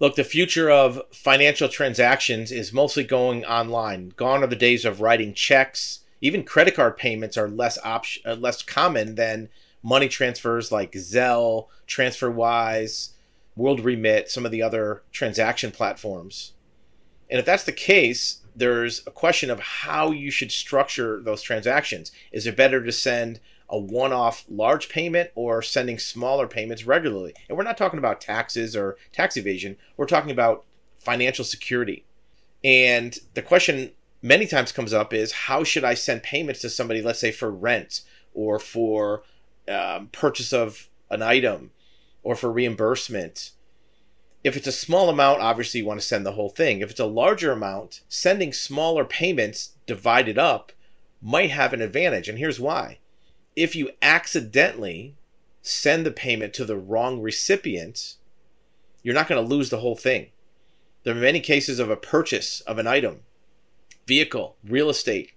Look, the future of financial transactions is mostly going online. Gone are the days of writing checks. Even credit card payments are less op- uh, less common than money transfers like Zelle, TransferWise, World Remit, some of the other transaction platforms. And if that's the case, there's a question of how you should structure those transactions. Is it better to send a one off large payment or sending smaller payments regularly? And we're not talking about taxes or tax evasion, we're talking about financial security. And the question many times comes up is how should I send payments to somebody, let's say for rent or for um, purchase of an item or for reimbursement? If it's a small amount, obviously you want to send the whole thing. If it's a larger amount, sending smaller payments divided up might have an advantage. And here's why. If you accidentally send the payment to the wrong recipient, you're not going to lose the whole thing. There are many cases of a purchase of an item, vehicle, real estate,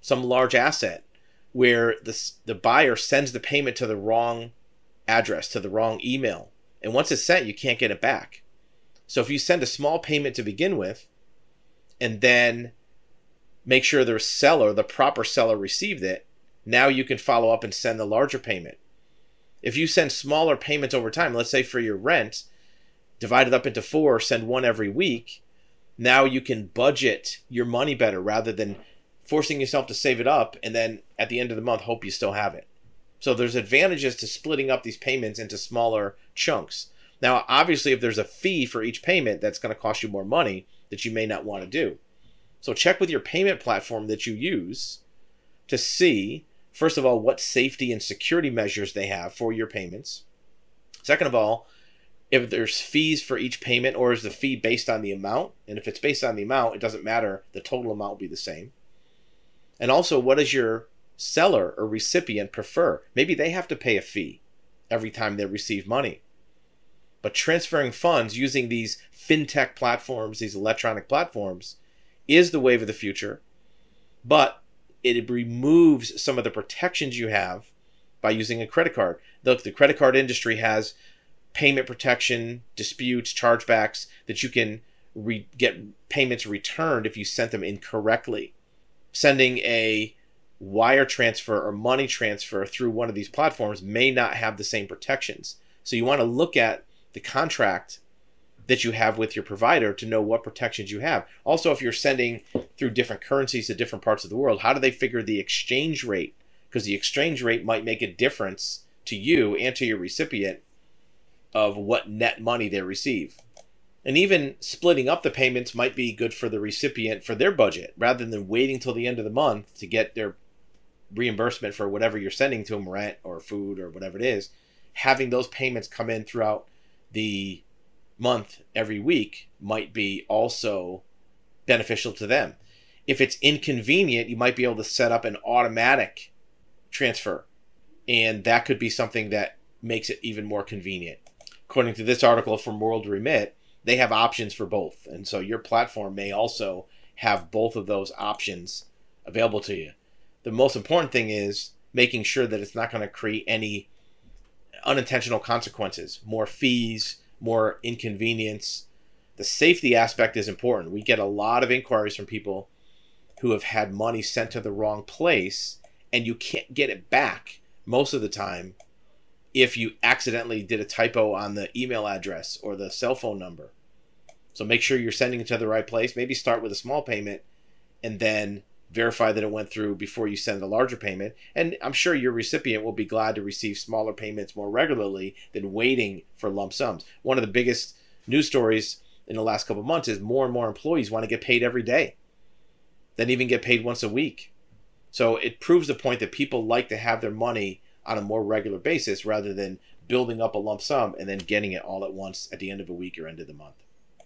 some large asset, where the, the buyer sends the payment to the wrong address, to the wrong email. And once it's sent, you can't get it back. So if you send a small payment to begin with, and then make sure the seller, the proper seller, received it, now you can follow up and send the larger payment. If you send smaller payments over time, let's say for your rent, divide it up into four, send one every week, now you can budget your money better rather than forcing yourself to save it up and then at the end of the month hope you still have it. So there's advantages to splitting up these payments into smaller chunks. Now, obviously, if there's a fee for each payment, that's going to cost you more money that you may not want to do. So check with your payment platform that you use to see, first of all, what safety and security measures they have for your payments. Second of all, if there's fees for each payment or is the fee based on the amount? And if it's based on the amount, it doesn't matter. The total amount will be the same. And also, what does your seller or recipient prefer? Maybe they have to pay a fee every time they receive money. But transferring funds using these fintech platforms, these electronic platforms, is the wave of the future. But it removes some of the protections you have by using a credit card. Look, the credit card industry has payment protection, disputes, chargebacks that you can re- get payments returned if you sent them incorrectly sending a wire transfer or money transfer through one of these platforms may not have the same protections. So you want to look at the contract that you have with your provider to know what protections you have. Also, if you're sending through different currencies to different parts of the world, how do they figure the exchange rate? Because the exchange rate might make a difference to you and to your recipient of what net money they receive. And even splitting up the payments might be good for the recipient for their budget rather than waiting till the end of the month to get their reimbursement for whatever you're sending to them, rent or food or whatever it is. Having those payments come in throughout the month every week might be also beneficial to them. If it's inconvenient, you might be able to set up an automatic transfer, and that could be something that makes it even more convenient. According to this article from World Remit, they have options for both. And so your platform may also have both of those options available to you. The most important thing is making sure that it's not going to create any unintentional consequences, more fees, more inconvenience. The safety aspect is important. We get a lot of inquiries from people who have had money sent to the wrong place and you can't get it back most of the time if you accidentally did a typo on the email address or the cell phone number. So make sure you're sending it to the right place. Maybe start with a small payment and then verify that it went through before you send the larger payment. And I'm sure your recipient will be glad to receive smaller payments more regularly than waiting for lump sums. One of the biggest news stories in the last couple months is more and more employees want to get paid every day, then even get paid once a week. So it proves the point that people like to have their money on a more regular basis rather than building up a lump sum and then getting it all at once at the end of a week or end of the month.